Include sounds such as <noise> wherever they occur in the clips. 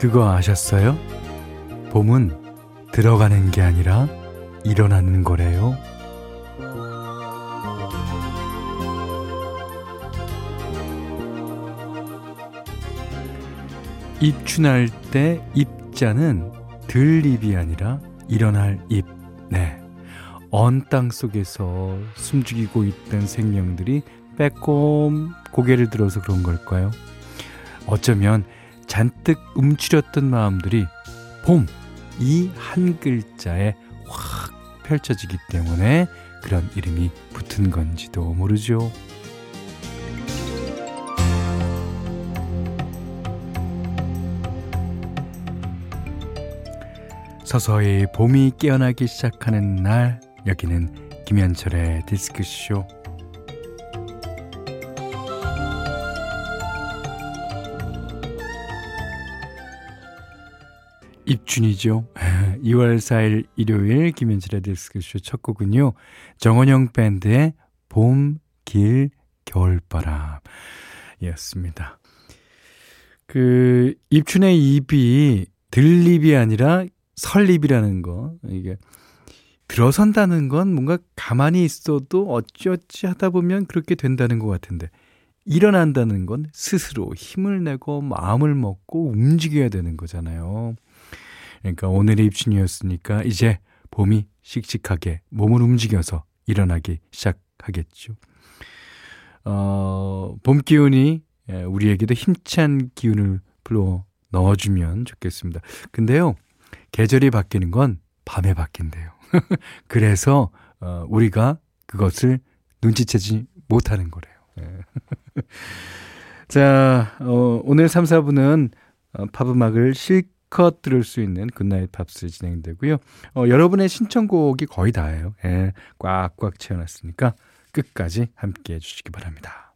그거 아셨어요? 봄은 들어가는 게 아니라 일어나는 거래요. 입춘할 때 입자는 들잎이 아니라 일어날 잎. 네. 언 땅 속에서 숨죽이고 있던 생명들이 빼꼼 고개를 들어서 그런 걸까요? 어쩌면 잔뜩 움츠렸던 마음들이 봄, 이 한 글자에 확 펼쳐지기 때문에 그런 이름이 붙은 건지도 모르죠. 서서히 봄이 깨어나기 시작하는 날 여기는 김현철의 디스크쇼 입춘이죠. 2월 4일 일요일 김현철의 디스크쇼 첫 곡은요. 정원영 밴드의 봄, 길, 겨울바람 이었습니다. 그 입춘의 입이 들립이 아니라 설립이라는 거 이게 들어선다는 건 뭔가 가만히 있어도 어찌어찌 하다 보면 그렇게 된다는 것 같은데 일어난다는 건 스스로 힘을 내고 마음을 먹고 움직여야 되는 거잖아요. 그러니까 오늘의 입춘이었으니까 이제 봄이 씩씩하게 몸을 움직여서 일어나기 시작하겠죠. 어, 봄 기운이 예, 우리에게도 힘찬 기운을 불러 넣어주면 좋겠습니다. 근데요, 계절이 바뀌는 건 밤에 바뀐대요. <laughs> 그래서 어, 우리가 그것을 눈치채지 못하는 거래요. 예. <laughs> 자, 어, 오늘 3, 4분은 어, 팝음악을 실컷 들을 수 있는 굿나잇 팝스 진행되고요. 어, 여러분의 신청곡이 거의 다예요. 예, 꽉꽉 채워놨으니까 끝까지 함께 해주시기 바랍니다.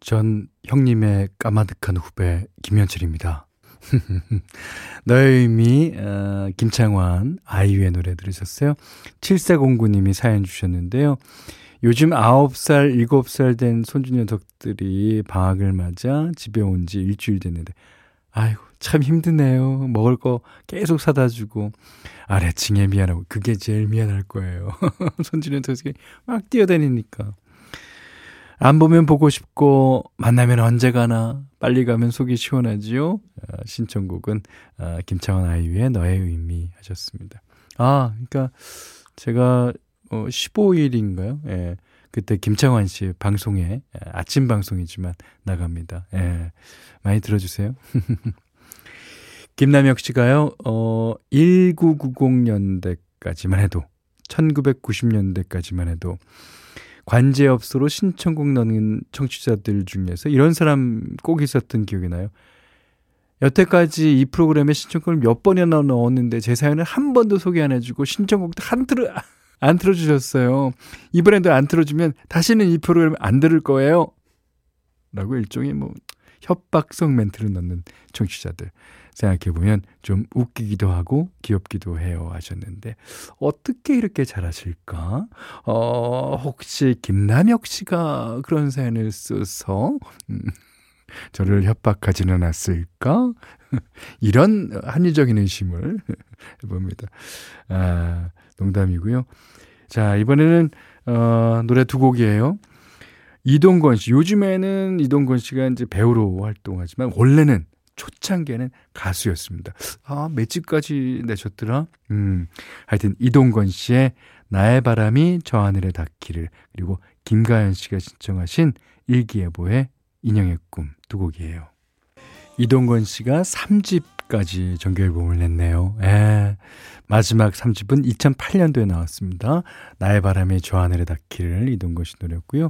전 형님의 까마득한 후배 김현철입니다. <laughs> 너의 의미, 어, 김창완, 아이유의 노래 들으셨어요? 7409님이 사연 주셨는데요. 요즘 9살, 7살 된 손주 녀석들이 방학을 맞아 집에 온 지 일주일 됐는데, 아이고, 참 힘드네요. 먹을 거 계속 사다 주고, 아래층에 미안하고, 그게 제일 미안할 거예요. <laughs> 손주 녀석이 막 뛰어다니니까. 안 보면 보고 싶고 만나면 언제 가나 빨리 가면 속이 시원하지요. 아, 신청곡은 아, 김창원 아이유의 너의 의미 하셨습니다. 아, 그러니까 제가 어, 15일인가요? 예. 그때 김창완 씨 방송에 예, 아침 방송이지만 나갑니다. 예. 많이 들어주세요. <laughs> 김남혁 씨가요. 어 1990년대까지만 해도 1990년대까지만 해도 관제업소로 신청곡 넣는 청취자들 중에서 이런 사람 꼭 있었던 기억이 나요. 여태까지 이 프로그램에 신청곡을 몇 번이나 넣었는데 제 사연을 한 번도 소개 안 해주고 신청곡도 한 틀을 안 틀어주셨어요. 이번에도 안 틀어주면 다시는 이 프로그램 안 들을 거예요. 라고 일종의 뭐 협박성 멘트를 넣는 청취자들. 생각해보면 좀 웃기기도 하고 귀엽기도 해요 하셨는데 어떻게 이렇게 잘하실까? 어, 혹시 김남혁 씨가 그런 사연을 써서 음, 저를 협박하지는 않았을까? <laughs> 이런 합리적인 의심을 <laughs> 해봅니다. 아, 농담이고요. 자, 이번에는 어, 노래 두 곡이에요. 이동건 씨. 요즘에는 이동건 씨가 이제 배우로 활동하지만 원래는 초창기에는 가수였습니다. 아, 몇 집까지 내셨더라? 음, 하여튼 이동건 씨의 나의 바람이 저 하늘에 닿기를 그리고 김가연 씨가 신청하신 일기예보의 인형의 꿈 두 곡이에요. 이동건 씨가 3집까지 정규 앨범을 냈네요. 예. 마지막 3집은 2008년도에 나왔습니다. 나의 바람이 저 하늘에 닿기를 이동건 씨 노래였고요.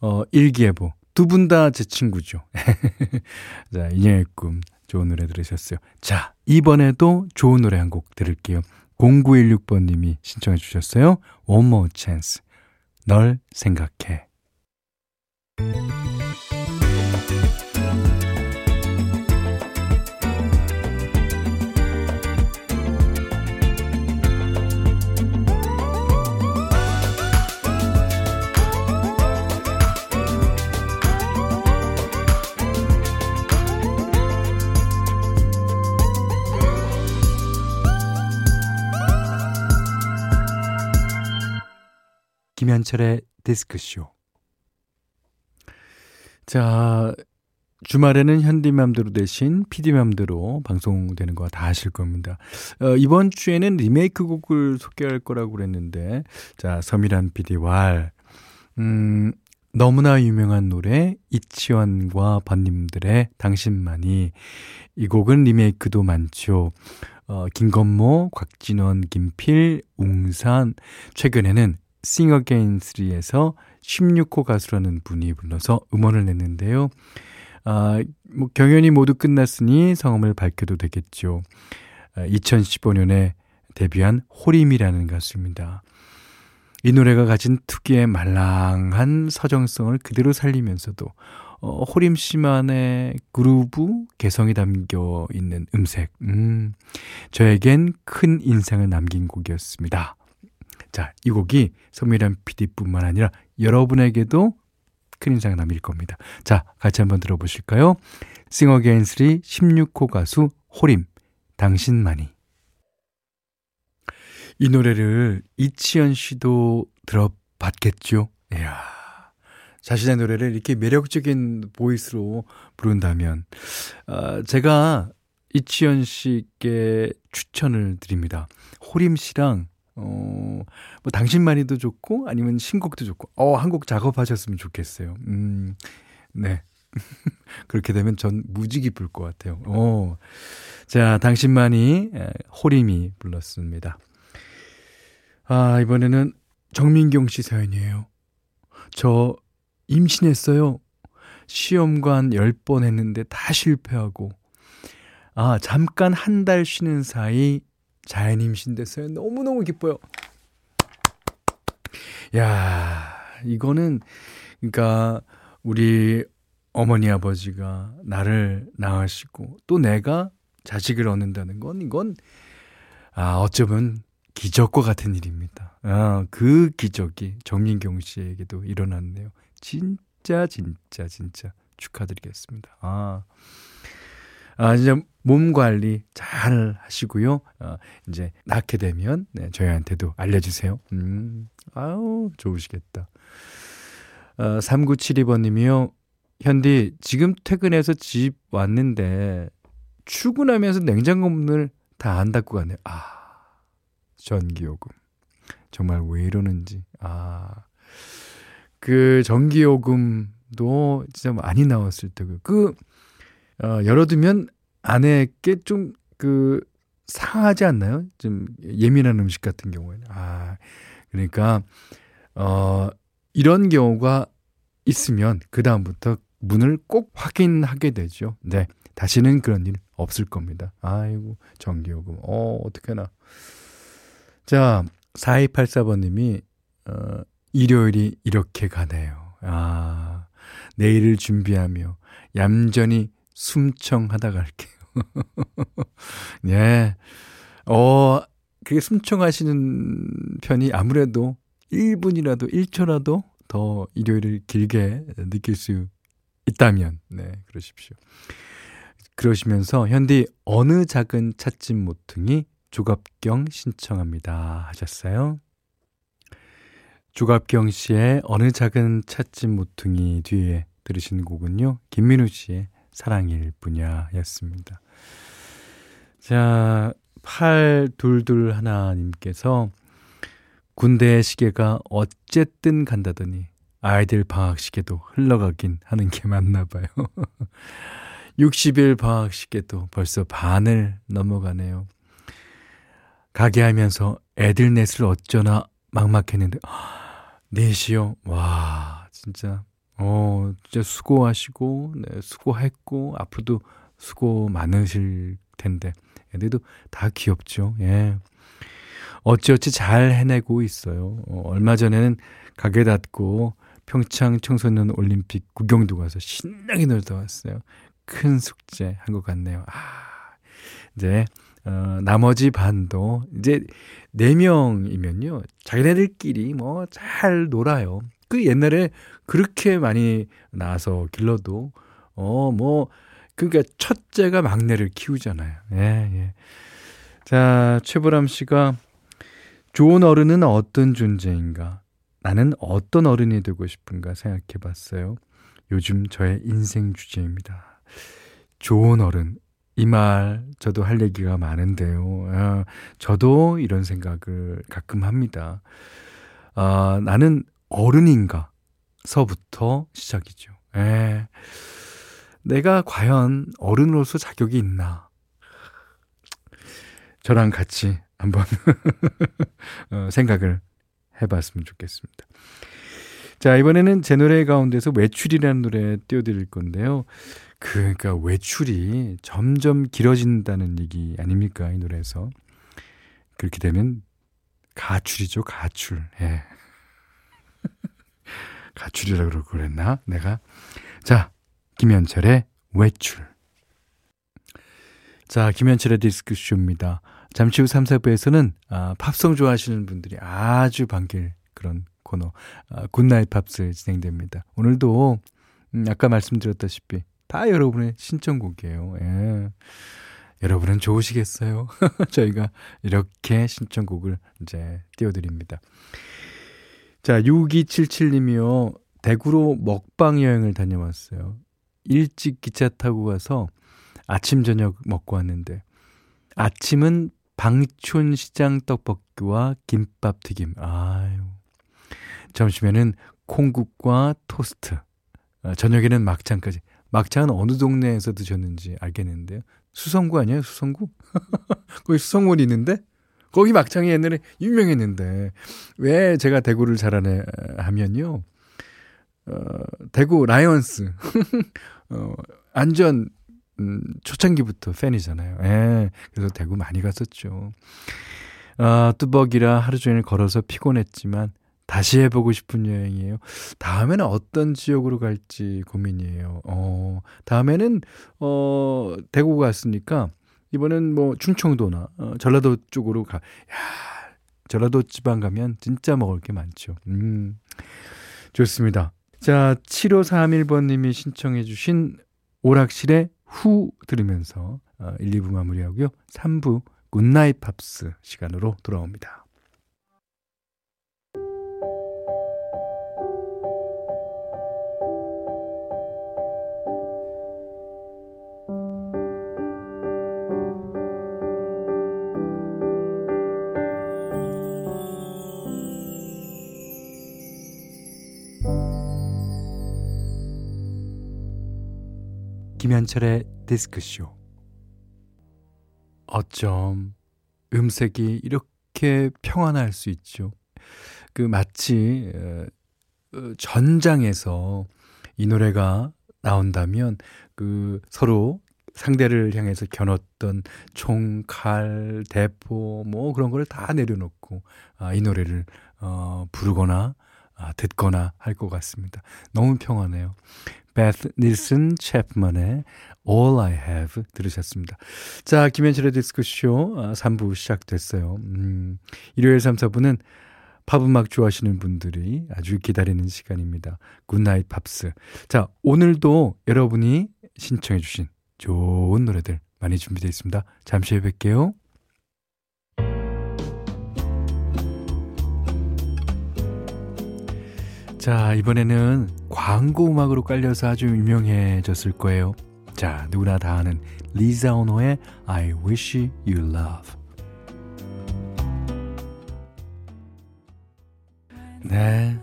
어, 일기예보 두 분 다 제 친구죠. <laughs> 자, 인형의 꿈 좋은 노래 들으셨어요. 자, 이번에도 좋은 노래 한 곡 들을게요. 0916번님이 신청해 주셨어요. One More Chance. 널 생각해. 김현철의 디스크쇼. 자, 주말에는 현디맘대로 대신 피디맘대로 방송되는 거 다 아실 겁니다. 어, 이번 주에는 리메이크 곡을 소개할 거라고 그랬는데, 자, 서미란 피디와, 음, 너무나 유명한 노래, 이치원과 번님들의 당신만이. 이 곡은 리메이크도 많죠. 어, 김건모, 곽진원, 김필, 웅산, 최근에는 싱어게인 3에서 16호 가수라는 분이 불러서 음원을 냈는데요. 아, 뭐 경연이 모두 끝났으니 성함을 밝혀도 되겠죠. 아, 2015년에 데뷔한 호림이라는 가수입니다. 이 노래가 가진 특유의 말랑한 서정성을 그대로 살리면서도 어, 호림 씨만의 그루브 개성이 담겨 있는 음색. 음, 저에겐 큰 인상을 남긴 곡이었습니다. 자, 이 곡이 성미란 PD뿐만 아니라 여러분에게도 큰 인상을 남길 겁니다. 자, 같이 한번 들어보실까요? 싱어게인3 16호 가수 호림, 당신만이. 이 노래를 이치현 씨도 들어봤겠죠? 이야. 자신의 노래를 이렇게 매력적인 보이스로 부른다면, 어, 제가 이치현 씨께 추천을 드립니다. 호림 씨랑 어, 뭐 당신만이도 좋고 아니면 신곡도 좋고 어, 한 곡 작업하셨으면 좋겠어요. 음. 네. <laughs> 그렇게 되면 전 무지 기쁠 것 같아요. 어. 자, 당신만이 호림이 불렀습니다. 아, 이번에는 정민경 씨 사연이에요. 저 임신했어요. 시험관 10번 했는데 다 실패하고. 아, 잠깐 한 달 쉬는 사이 자연 임신됐어요. 너무너무 기뻐요. 야, 이거는 그러니까 우리 어머니 아버지가 나를 낳으시고 또 내가 자식을 얻는다는 건 이건 아, 어쩌면 기적과 같은 일입니다. 아, 그 기적이 정민경 씨에게도 일어났네요. 진짜 진짜 진짜 축하드리겠습니다. 아. 아, 이제 몸 관리 잘 하시고요. 어, 이제 낳게 되면 네, 저희한테도 알려주세요. 음, 아우, 좋으시겠다. 어, 3972번 님이요. 현디, 지금 퇴근해서 집 왔는데 출근하면서 냉장고 문을 다 안 닫고 가네요. 아, 전기요금. 정말 왜 이러는지. 아, 그 전기요금도 진짜 많이 나왔을 때고, 그, 어, 열어두면 안에게 좀그 상하지 않나요? 좀 예민한 음식 같은 경우에는. 아, 그러니까, 어, 이런 경우가 있으면 그 다음부터 문을 꼭 확인하게 되죠. 네. 다시는 그런 일 없을 겁니다. 아이고, 전기요금. 어, 어떡하나. 자, 4284번님이, 어, 일요일이 이렇게 가네요. 아, 내일을 준비하며 얌전히 숨청하다 갈게요. 예. <laughs> 어, 그게 숨청하시는 편이 아무래도 1분이라도 1초라도 더 일요일을 길게 느낄 수 있다면, 네, 그러십시오. 그러시면서 현디 어느 작은 찻집 모퉁이 조갑경 신청합니다 하셨어요. 조갑경 씨의 어느 작은 찻집 모퉁이 뒤에 들으신 곡은요. 김민우 씨의 사랑일 뿐이야였습니다. 자, 8221 하나님께서 군대 시계가 어쨌든 간다더니 아이들 방학 시계도 흘러가긴 하는 게 맞나 봐요. <laughs> 60일 방학 시계도 벌써 반을 넘어가네요. 가게 하면서 애들 넷을 어쩌나 막막했는데, <gasps> 넷이요? 와, 진짜 어, 진짜 수고하시고, 네, 수고했고, 앞으로도 수고 많으실 텐데, 애들도 다 귀엽죠. 예. 어찌어찌 잘 해내고 있어요. 어, 얼마 전에는 가게 닫고 평창 청소년 올림픽 구경도 가서 신나게 놀다 왔어요. 큰 숙제 한 것 같네요. 아, 이제, 어, 나머지 반도, 이제, 네 명이면요. 자기네들끼리 뭐 잘 놀아요. 그 옛날에 그렇게 많이 나와서 길러도 어 뭐 그러니까 첫째가 막내를 키우잖아요. 예, 예. 자, 최보람 씨가 좋은 어른은 어떤 존재인가? 나는 어떤 어른이 되고 싶은가 생각해 봤어요. 요즘 저의 인생 주제입니다. 좋은 어른. 이 말 저도 할 얘기가 많은데요. 아, 저도 이런 생각을 가끔 합니다. 아, 나는 어른인가? 서부터 시작이죠. 에, 예. 내가 과연 어른으로서 자격이 있나? 저랑 같이 한번 <laughs> 어, 생각을 해봤으면 좋겠습니다. 자, 이번에는 제 노래 가운데서 외출이라는 노래 띄워드릴 건데요. 그러니까 외출이 점점 길어진다는 얘기 아닙니까? 이 노래에서. 그렇게 되면 가출이죠, 가출. 예. <laughs> 가출이라고 그러고 그랬나? 내가. 자, 김현철의 외출. 자, 김현철의 디스크쇼입니다. 잠시 후 3, 4부에서는 아, 팝송 좋아하시는 분들이 아주 반길 그런 코너 아, 굿나잇 팝스 진행됩니다. 오늘도 음, 아까 말씀드렸다시피 다 여러분의 신청곡이에요. 예. 여러분은 좋으시겠어요? <laughs> 저희가 이렇게 신청곡을 이제 띄워드립니다. 자, 6277님이요. 대구로 먹방 여행을 다녀왔어요. 일찍 기차 타고 가서 아침, 저녁 먹고 왔는데, 아침은 방촌시장 떡볶이와 김밥 튀김. 아유. 점심에는 콩국과 토스트. 아, 저녁에는 막창까지. 막창은 어느 동네에서 드셨는지 알겠는데요. 수성구 아니에요? 수성구? <laughs> 거기 수성구이 있는데? 거기 막창이 옛날에 유명했는데. 왜 제가 대구를 잘하네 하면요. 어, 대구 라이언스. <laughs> 어, 안전 음, 초창기부터 팬이잖아요. 예. 그래서 대구 많이 갔었죠. 아, 뚜벅이라 하루 종일 걸어서 피곤했지만 다시 해보고 싶은 여행이에요. 다음에는 어떤 지역으로 갈지 고민이에요. 어, 다음에는, 어, 대구 갔으니까, 이번엔 뭐 충청도나, 어, 전라도 쪽으로 가. 야 전라도 지방 가면 진짜 먹을 게 많죠. 음, 좋습니다. 자, 7531번님이 신청해 주신 오락실의 후 들으면서 1, 어, 2부 마무리하고요. 3부 굿나잇 팝스 시간으로 돌아옵니다. 김현철의 디스크쇼. 어쩜 음색이 이렇게 평안할 수 있죠. 그 마치 어, 어, 전장에서 이 노래가 나온다면 그 서로 상대를 향해서 겨눴던 총, 칼, 대포 뭐 그런 걸 다 내려놓고 아, 이 노래를 어, 부르거나 아, 듣거나 할 것 같습니다. 너무 평안해요. 베스 닐슨 챕만의 All I Have 들으셨습니다. 자, 김현철의 디스크쇼 3부 아, 시작됐어요. 음, 일요일 3, 4부는 팝음악 좋아하시는 분들이 아주 기다리는 시간입니다. 굿나잇 팝스. 자, 오늘도 여러분이 신청해 주신 좋은 노래들 많이 준비되어 있습니다. 잠시 후에 뵐게요. 자, 이번에는 광고 음악으로 깔려서 아주 유명해졌을 거예요. 자, 누구나 다 아는 리자 오노의 I Wish You Love. 네.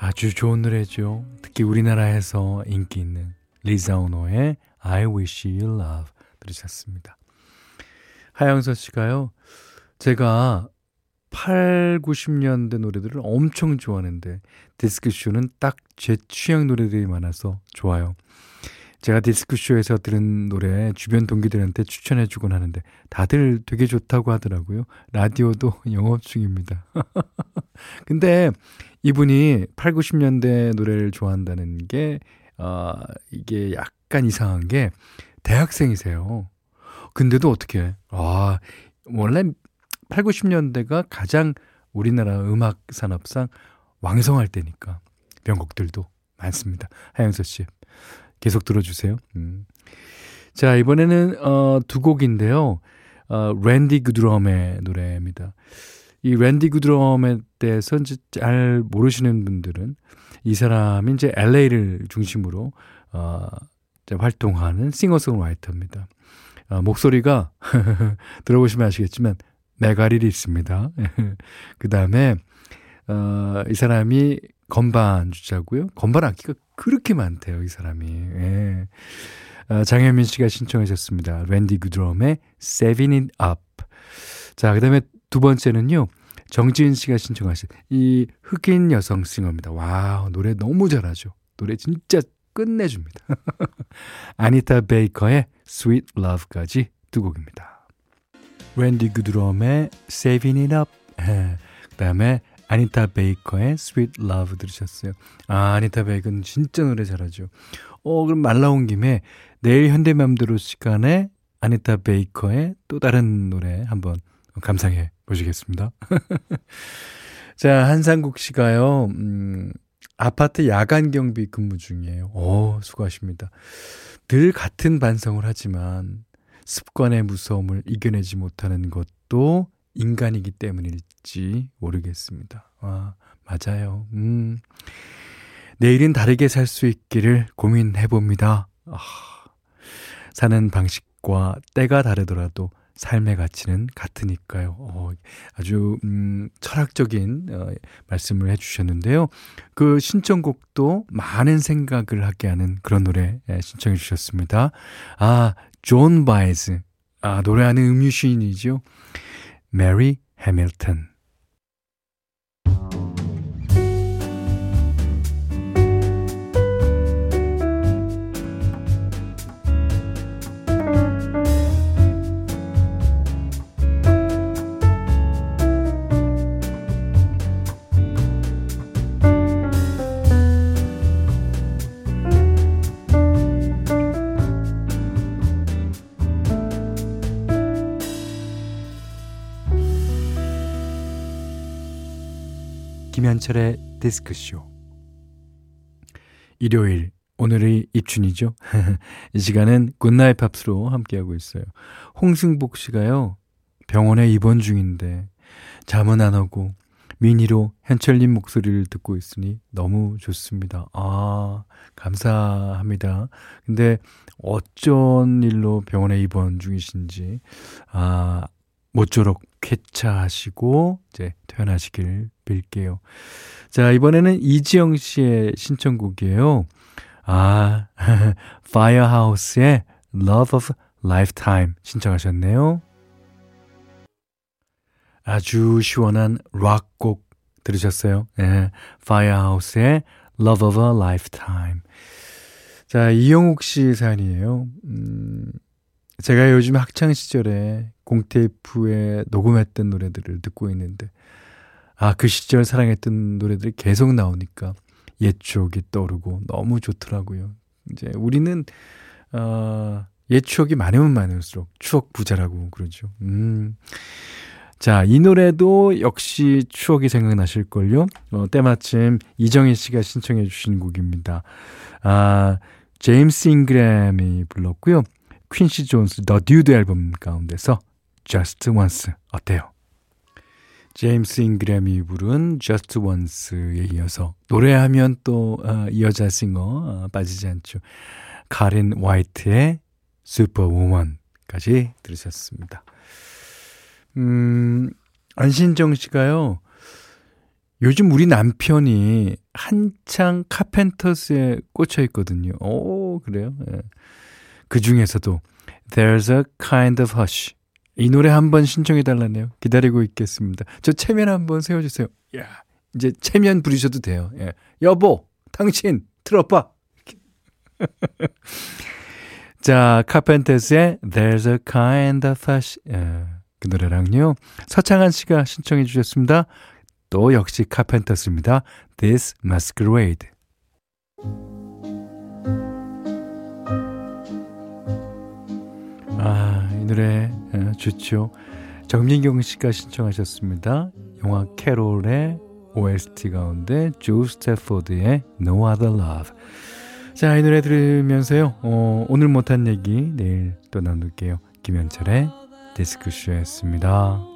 아주 좋은 노래죠. 특히 우리나라에서 인기 있는 리자 오노의 I Wish You Love 들으셨습니다. 하영서 씨가요. 제가 8, 90년대 노래들을 엄청 좋아하는데 디스크쇼는 딱 제 취향 노래들이 많아서 좋아요. 제가 디스크쇼에서 들은 노래 주변 동기들한테 추천해주곤 하는데 다들 되게 좋다고 하더라고요. 라디오도 <laughs> 영업 중입니다. <laughs> 근데 이분이 8, 90년대 노래를 좋아한다는 게, 어, 이게 약간 이상한 게 대학생이세요. 근데도 어떻게, 아, 원래 8, 90년대가 가장 우리나라 음악 산업상 왕성할 때니까 명곡들도 많습니다. 하영서 씨 계속 들어주세요. 음. 자 이번에는 어, 두 곡인데요. 어, 랜디 그드럼의 노래입니다. 이 랜디 구드럼에 대해서 이제 잘 모르시는 분들은 이 사람이 이제 LA를 중심으로 어, 활동하는 싱어송라이터입니다. 어, 목소리가 <laughs> 들어보시면 아시겠지만 메가릴이 있습니다. <laughs> 그 다음에 어, 이 사람이 건반 주자고요. 건반 악기가 그렇게 많대요, 이 사람이. 예. 어, 장현민 씨가 신청하셨습니다. 랜디 구드럼의 Saving It Up. 자, 그 다음에 두 번째는요. 정지은 씨가 신청하신 이 흑인 여성 싱어입니다. 와, 노래 너무 잘하죠. 노래 진짜 끝내줍니다. <laughs> 아니타 베이커의 Sweet Love까지 두 곡입니다. 랜디 구드럼의 Saving It Up. 예. 그 다음에 아니타 베이커의 Sweet Love 들으셨어요. 아, 아니타 베이커는 진짜 노래 잘하죠. 어, 그럼 말 나온 김에 내일 현대맘대로 시간에 아니타 베이커의 또 다른 노래 한번 감상해 보시겠습니다. <laughs> 자, 한상국 씨가요, 음, 아파트 야간 경비 근무 중이에요. 오, 수고하십니다. 늘 같은 반성을 하지만 습관의 무서움을 이겨내지 못하는 것도 인간이기 때문일지 모르겠습니다. 아, 맞아요. 음. 내일은 다르게 살 수 있기를 고민해 봅니다. 아, 사는 방식과 때가 다르더라도 삶의 가치는 같으니까요. 어, 아주 음, 철학적인 어, 말씀을 해주셨는데요. 그 신청곡도 많은 생각을 하게 하는 그런 노래 예, 신청해 주셨습니다. 아, 존 바에즈. 아, 노래하는 음유 시인이죠. 메리 해밀턴. 김현철의 디스크쇼. 일요일, 오늘이 입춘이죠. <laughs> 이 시간은 굿나잇 팝스로 함께하고 있어요. 홍승복 씨가요, 병원에 입원 중인데, 잠은 안 오고, 미니로 현철님 목소리를 듣고 있으니 너무 좋습니다. 아, 감사합니다. 근데 어쩐 일로 병원에 입원 중이신지, 아, 모쪼록 쾌차하시고 이제 퇴원하시길 빌게요. 자, 이번에는 이지영 씨의 신청곡이에요. 아, <laughs> Firehouse의 Love of Lifetime 신청하셨네요. 아주 시원한 락곡 들으셨어요? 네, Firehouse의 Love of a Lifetime. 자, 이영욱 씨 사연이에요. 음, 제가 요즘 학창 시절에 공테이프에 녹음했던 노래들을 듣고 있는데, 아, 그 시절 사랑했던 노래들이 계속 나오니까 옛 추억이 떠오르고 너무 좋더라고요. 이제 우리는, 어, 옛 추억이 많으면 많을수록 추억 부자라고 그러죠. 음. 자, 이 노래도 역시 추억이 생각나실걸요? 어, 때마침 이정희 씨가 신청해 주신 곡입니다. 아, 제임스 잉그램이 불렀고요. 퀸시 존스 The Dude 앨범 가운데서 Just Once 어때요? 제임스 잉그램이 부른 Just Once에 이어서 노래하면 또 어, 이 여자 싱어 어, 빠지지 않죠. 카린 화이트의 슈퍼우먼까지 들으셨습니다. 음, 안신정 씨가요. 요즘 우리 남편이 한창 카펜터스에 꽂혀 있거든요. 오, 그래요? 예. 그 중에서도 There's a kind of hush. 이 노래 한번 신청해 달라네요. 기다리고 있겠습니다. 저 체면 한번 세워주세요. 야, 이제 체면 부리셔도 돼요. 예. 여보, 당신 틀어봐. <laughs> 자, 카펜터스의 There's a kind of hush. 예, 그 노래랑요. 서창한 씨가 신청해 주셨습니다. 또 역시 카펜터스입니다. This Masquerade. 아, 이 노래 예, 좋죠. 정민경 씨가 신청하셨습니다. 영화 캐롤의 OST 가운데 조 스태포드의 No Other Love. 자, 이 노래 들으면서요. 어, 오늘 못한 얘기 내일 또 나눌게요. 김현철의 디스크쇼였습니다.